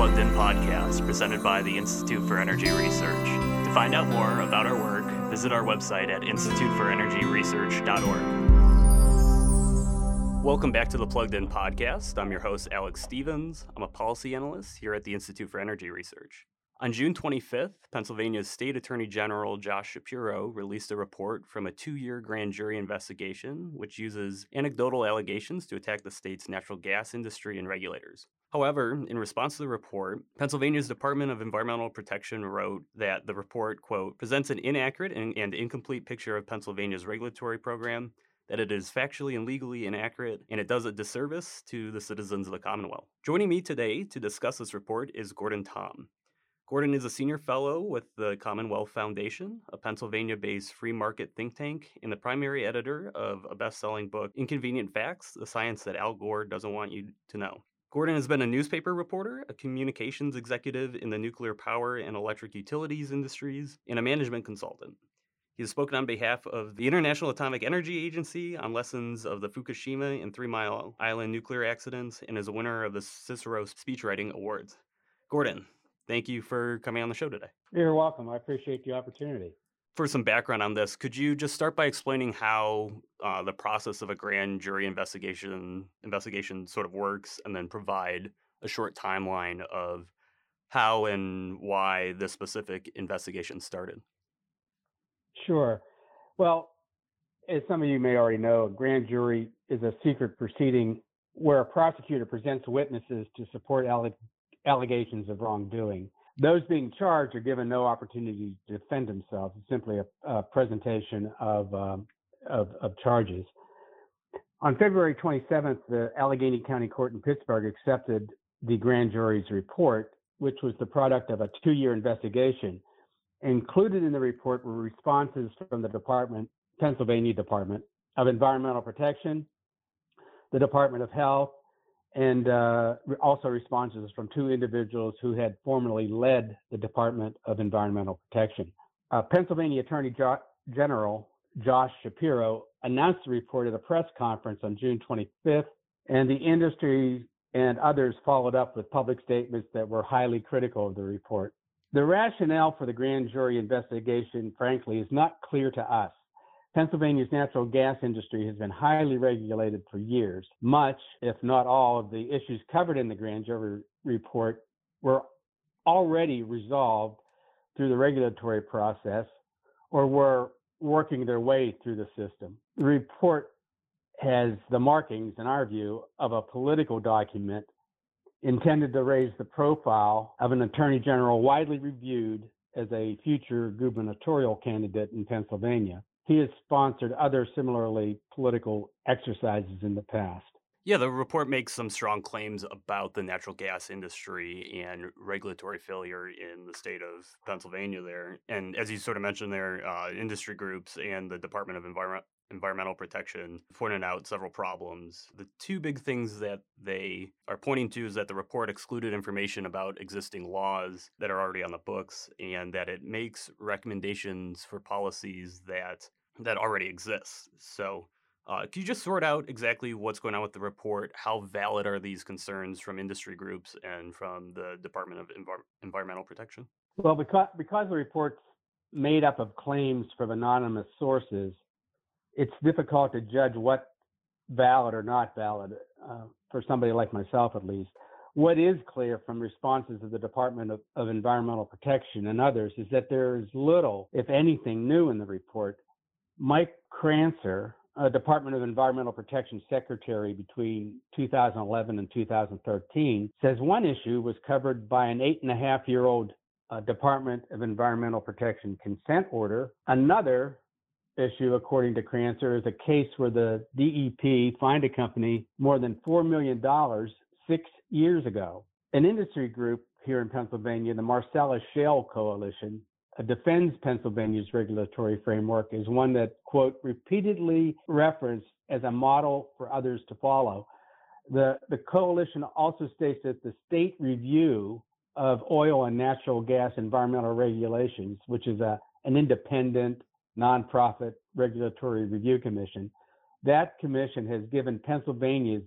Plugged In podcast presented by the Institute for Energy Research. To find out more about our work, visit our website at instituteforenergyresearch.org. Welcome back to the Plugged In podcast. I'm your host, Alex Stevens. I'm a policy analyst here at the Institute for Energy Research. On June 25th, Pennsylvania's State Attorney General Josh Shapiro released a report from a two year grand jury investigation, which uses anecdotal allegations to attack the state's natural gas industry and regulators. However, in response to the report, Pennsylvania's Department of Environmental Protection wrote that the report, quote, presents an inaccurate and, and incomplete picture of Pennsylvania's regulatory program that it is factually and legally inaccurate, and it does a disservice to the citizens of the Commonwealth. Joining me today to discuss this report is Gordon Tomb. Gordon is a senior fellow with the Commonwealth Foundation, a Pennsylvania based free market think tank, and the primary editor of a best selling book, Inconvenient Facts The Science That Al Gore Doesn't Want You to Know. Gordon has been a newspaper reporter, a communications executive in the nuclear power and electric utilities industries, and a management consultant. He has spoken on behalf of the International Atomic Energy Agency on lessons of the Fukushima and Three Mile Island nuclear accidents and is a winner of the Cicero Speechwriting Awards. Gordon, thank you for coming on the show today. You're welcome. I appreciate the opportunity. For some background on this, could you just start by explaining how uh, the process of a grand jury investigation investigation sort of works, and then provide a short timeline of how and why this specific investigation started? Sure. Well, as some of you may already know, a grand jury is a secret proceeding where a prosecutor presents witnesses to support allegations of wrongdoing. Those being charged are given no opportunity to defend themselves. It's simply a, a presentation of, um, of, of charges. On February 27th, the Allegheny County Court in Pittsburgh accepted the grand jury's report, which was the product of a two year investigation. Included in the report were responses from the Department, Pennsylvania Department of Environmental Protection, the Department of Health, and uh, also responses from two individuals who had formerly led the Department of Environmental Protection. Uh, Pennsylvania Attorney jo- General Josh Shapiro announced the report at a press conference on June 25th, and the industry and others followed up with public statements that were highly critical of the report. The rationale for the grand jury investigation, frankly, is not clear to us. Pennsylvania's natural gas industry has been highly regulated for years. Much, if not all, of the issues covered in the grand jury report were already resolved through the regulatory process or were working their way through the system. The report has the markings, in our view, of a political document intended to raise the profile of an attorney general widely reviewed as a future gubernatorial candidate in Pennsylvania he has sponsored other similarly political exercises in the past. Yeah, the report makes some strong claims about the natural gas industry and regulatory failure in the state of Pennsylvania there. And as you sort of mentioned there, uh, industry groups and the Department of Environment environmental protection pointed out several problems. The two big things that they are pointing to is that the report excluded information about existing laws that are already on the books and that it makes recommendations for policies that that already exists. So, uh, can you just sort out exactly what's going on with the report? How valid are these concerns from industry groups and from the Department of Envi- Environmental Protection? Well, because because the report's made up of claims from anonymous sources, it's difficult to judge what valid or not valid uh, for somebody like myself, at least. What is clear from responses of the Department of, of Environmental Protection and others is that there is little, if anything, new in the report. Mike Krancer, a Department of Environmental Protection Secretary between 2011 and 2013, says one issue was covered by an eight and a half year old uh, Department of Environmental Protection consent order. Another issue, according to Krancer, is a case where the DEP fined a company more than $4 million six years ago. An industry group here in Pennsylvania, the Marcellus Shale Coalition, defends Pennsylvania's regulatory framework is one that, quote, repeatedly referenced as a model for others to follow. The, the coalition also states that the state review of oil and natural gas environmental regulations, which is a, an independent nonprofit regulatory review commission. That commission has given Pennsylvania's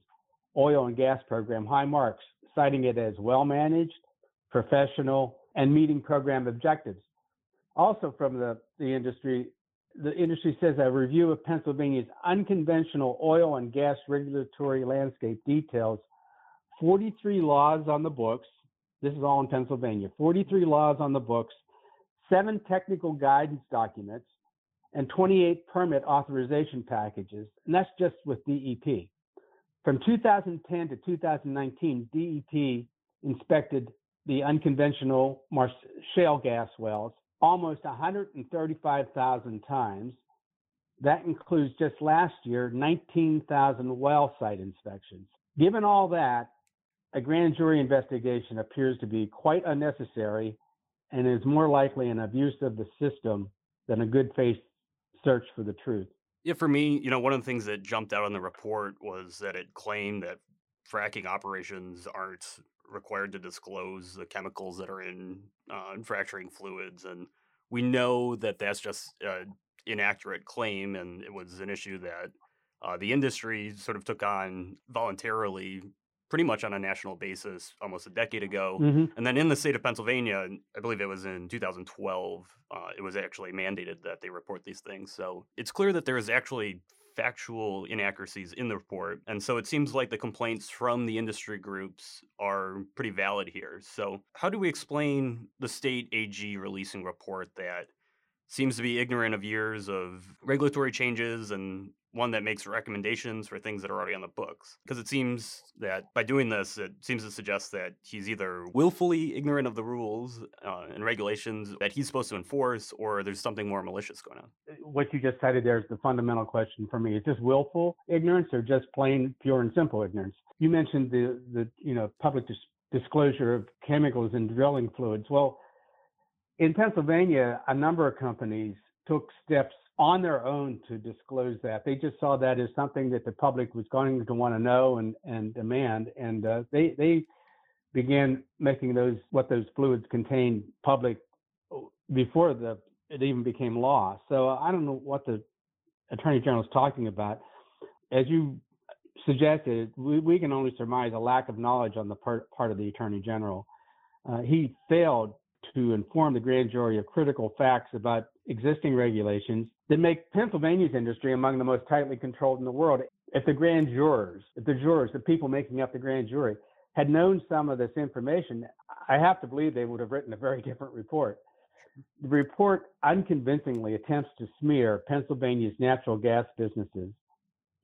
oil and gas program high marks, citing it as well managed, professional, and meeting program objectives. Also, from the, the industry, the industry says a review of Pennsylvania's unconventional oil and gas regulatory landscape details 43 laws on the books. This is all in Pennsylvania 43 laws on the books, seven technical guidance documents, and 28 permit authorization packages. And that's just with DEP. From 2010 to 2019, DEP inspected the unconventional shale gas wells almost 135,000 times. That includes just last year 19,000 well site inspections. Given all that, a grand jury investigation appears to be quite unnecessary and is more likely an abuse of the system than a good faith search for the truth. Yeah, for me, you know, one of the things that jumped out on the report was that it claimed that fracking operations aren't required to disclose the chemicals that are in uh, fracturing fluids, and we know that that's just an inaccurate claim, and it was an issue that uh, the industry sort of took on voluntarily pretty much on a national basis almost a decade ago. Mm-hmm. And then in the state of Pennsylvania, I believe it was in 2012, uh, it was actually mandated that they report these things. So it's clear that there is actually factual inaccuracies in the report. And so it seems like the complaints from the industry groups are pretty valid here. So, how do we explain the state AG releasing report that seems to be ignorant of years of regulatory changes and one that makes recommendations for things that are already on the books. Because it seems that by doing this, it seems to suggest that he's either willfully ignorant of the rules uh, and regulations that he's supposed to enforce, or there's something more malicious going on. Uh, what you just cited there is the fundamental question for me: is this willful ignorance or just plain, pure, and simple ignorance? You mentioned the the you know public dis- disclosure of chemicals in drilling fluids. Well, in Pennsylvania, a number of companies took steps on their own to disclose that. They just saw that as something that the public was going to want to know and, and demand. And uh, they, they began making those, what those fluids contained public before the, it even became law. So I don't know what the Attorney General is talking about. As you suggested, we, we can only surmise a lack of knowledge on the part, part of the Attorney General. Uh, he failed to inform the grand jury of critical facts about existing regulations that make Pennsylvania's industry among the most tightly controlled in the world. If the grand jurors, if the jurors, the people making up the grand jury, had known some of this information, I have to believe they would have written a very different report. The report unconvincingly attempts to smear Pennsylvania's natural gas businesses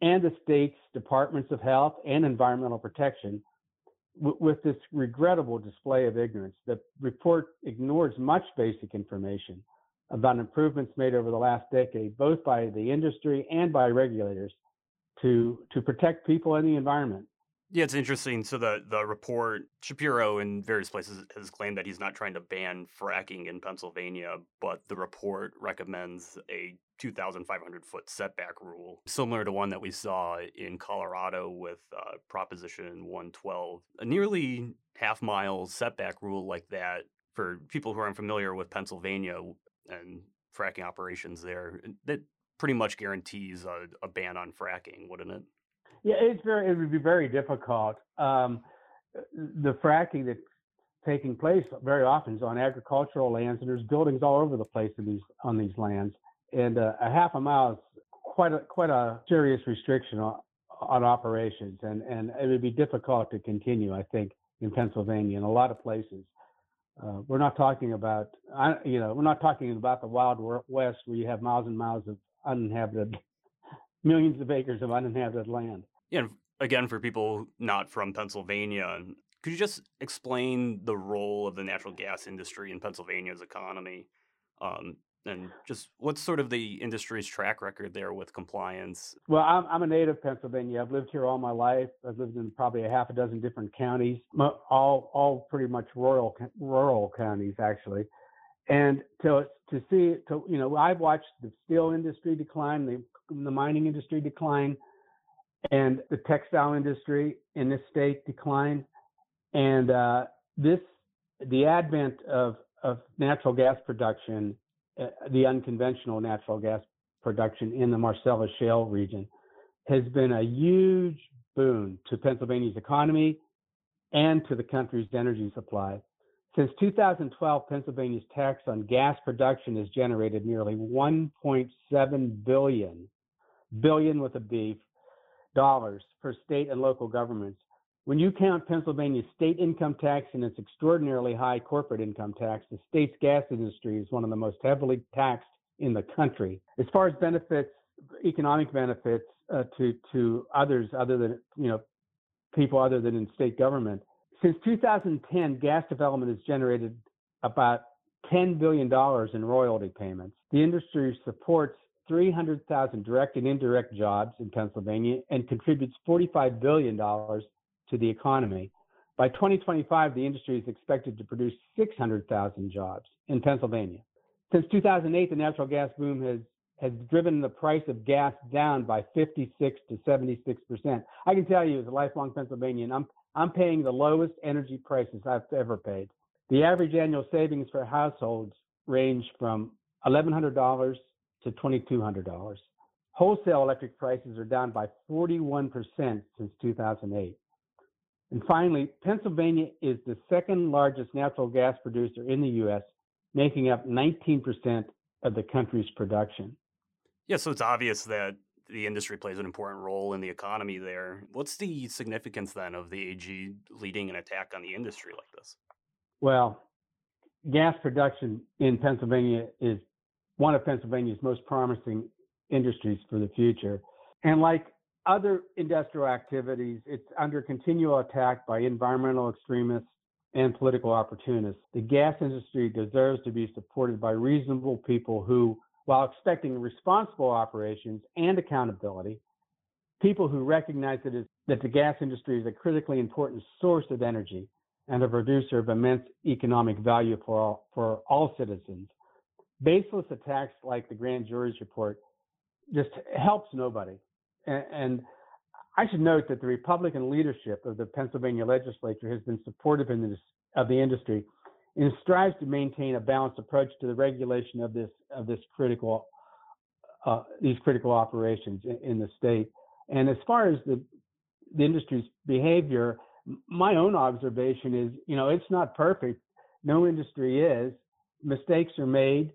and the state's departments of health and environmental protection with this regrettable display of ignorance. The report ignores much basic information about improvements made over the last decade, both by the industry and by regulators, to to protect people and the environment. Yeah, it's interesting. So the the report Shapiro in various places has claimed that he's not trying to ban fracking in Pennsylvania, but the report recommends a 2,500 foot setback rule, similar to one that we saw in Colorado with uh, Proposition 112. A nearly half mile setback rule like that for people who aren't familiar with Pennsylvania and fracking operations there, that pretty much guarantees a, a ban on fracking, wouldn't it? Yeah, it's very. It would be very difficult. Um, the fracking that's taking place very often is on agricultural lands, and there's buildings all over the place in these on these lands. And uh, a half a mile is quite a quite a serious restriction on, on operations, and and it would be difficult to continue. I think in Pennsylvania and a lot of places. Uh, we're not talking about, you know, we're not talking about the wild west where you have miles and miles of uninhabited millions of acres of uninhabited land. Yeah, again, for people not from Pennsylvania, could you just explain the role of the natural gas industry in Pennsylvania's economy? Um, and just what's sort of the industry's track record there with compliance? Well, I'm, I'm a native Pennsylvania. I've lived here all my life. I've lived in probably a half a dozen different counties, all all pretty much rural rural counties actually. And to to see to you know I've watched the steel industry decline, the the mining industry decline, and the textile industry in this state decline. And uh, this, the advent of, of natural gas production, uh, the unconventional natural gas production in the Marcellus Shale region, has been a huge boon to Pennsylvania's economy and to the country's energy supply. Since 2012, Pennsylvania's tax on gas production has generated nearly 1.7 billion, billion with a B, dollars for state and local governments. When you count Pennsylvania's state income tax and its extraordinarily high corporate income tax, the state's gas industry is one of the most heavily taxed in the country. As far as benefits, economic benefits uh, to to others other than you know people other than in state government, since 2010, gas development has generated about $10 billion in royalty payments. The industry supports 300,000 direct and indirect jobs in Pennsylvania and contributes $45 billion to the economy. By 2025, the industry is expected to produce 600,000 jobs in Pennsylvania. Since 2008, the natural gas boom has has driven the price of gas down by 56 to 76 percent. I can tell you, as a lifelong Pennsylvanian, I'm I'm paying the lowest energy prices I've ever paid. The average annual savings for households range from $1,100 to $2,200. Wholesale electric prices are down by 41% since 2008. And finally, Pennsylvania is the second largest natural gas producer in the U.S., making up 19% of the country's production. Yeah, so it's obvious that the industry plays an important role in the economy there. What's the significance then of the AG leading an attack on the industry like this? Well, gas production in Pennsylvania is one of Pennsylvania's most promising industries for the future. And like other industrial activities, it's under continual attack by environmental extremists and political opportunists. The gas industry deserves to be supported by reasonable people who while expecting responsible operations and accountability, people who recognize that, that the gas industry is a critically important source of energy and a producer of immense economic value for all, for all citizens. Baseless attacks like the grand jury's report just helps nobody. And, I should note that the Republican leadership of the Pennsylvania legislature has been supportive in this, of the industry and strives to maintain a balanced approach to the regulation of this of this critical uh, these critical operations in, in, the state. And as far as the the industry's behavior, my own observation is, you know, it's not perfect. No industry is. Mistakes are made,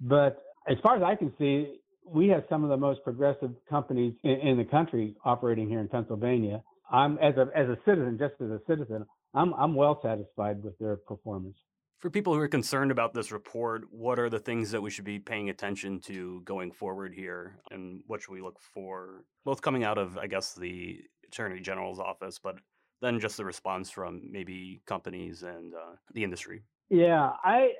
but as far as I can see, we have some of the most progressive companies in, in the country operating here in Pennsylvania. I'm as a as a citizen, just as a citizen, I'm I'm well satisfied with their performance. For people who are concerned about this report, what are the things that we should be paying attention to going forward here? And what should we look for, both coming out of, I guess, the Attorney General's office, but then just the response from maybe companies and uh, the industry? Yeah, I.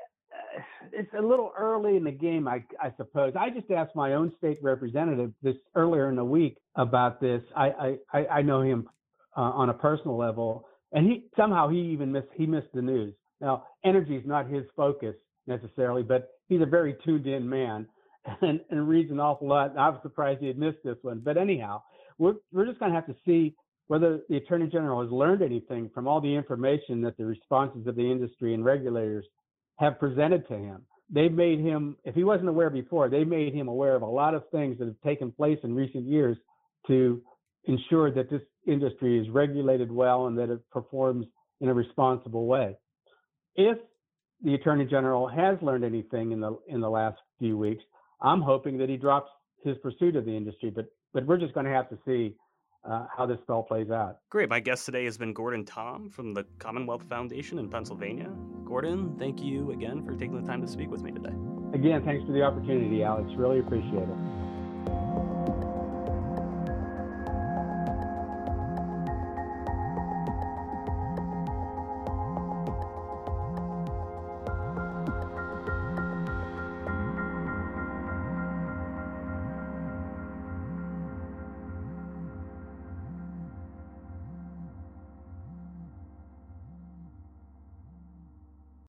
It's a little early in the game, I, I, suppose. I just asked my own state representative this earlier in the week about this. I I, I know him uh, on a personal level, and he somehow he even missed he missed the news. Now, energy is not his focus necessarily, but he's a very tuned in man and, and reads an awful lot. I was surprised he had missed this one. But anyhow, we're, we're just going to have to see whether the Attorney General has learned anything from all the information that the responses of the industry and regulators have presented to him. They've made him, if he wasn't aware before, they made him aware of a lot of things that have taken place in recent years to ensure that this industry is regulated well and that it performs in a responsible way if the attorney general has learned anything in the in the last few weeks, I'm hoping that he drops his pursuit of the industry. But but we're just going to have to see uh, how this all plays out. Great. My guest today has been Gordon Tomb from the Commonwealth Foundation in Pennsylvania. Gordon, thank you again for taking the time to speak with me today. Again, thanks for the opportunity, Alex. Really appreciate it.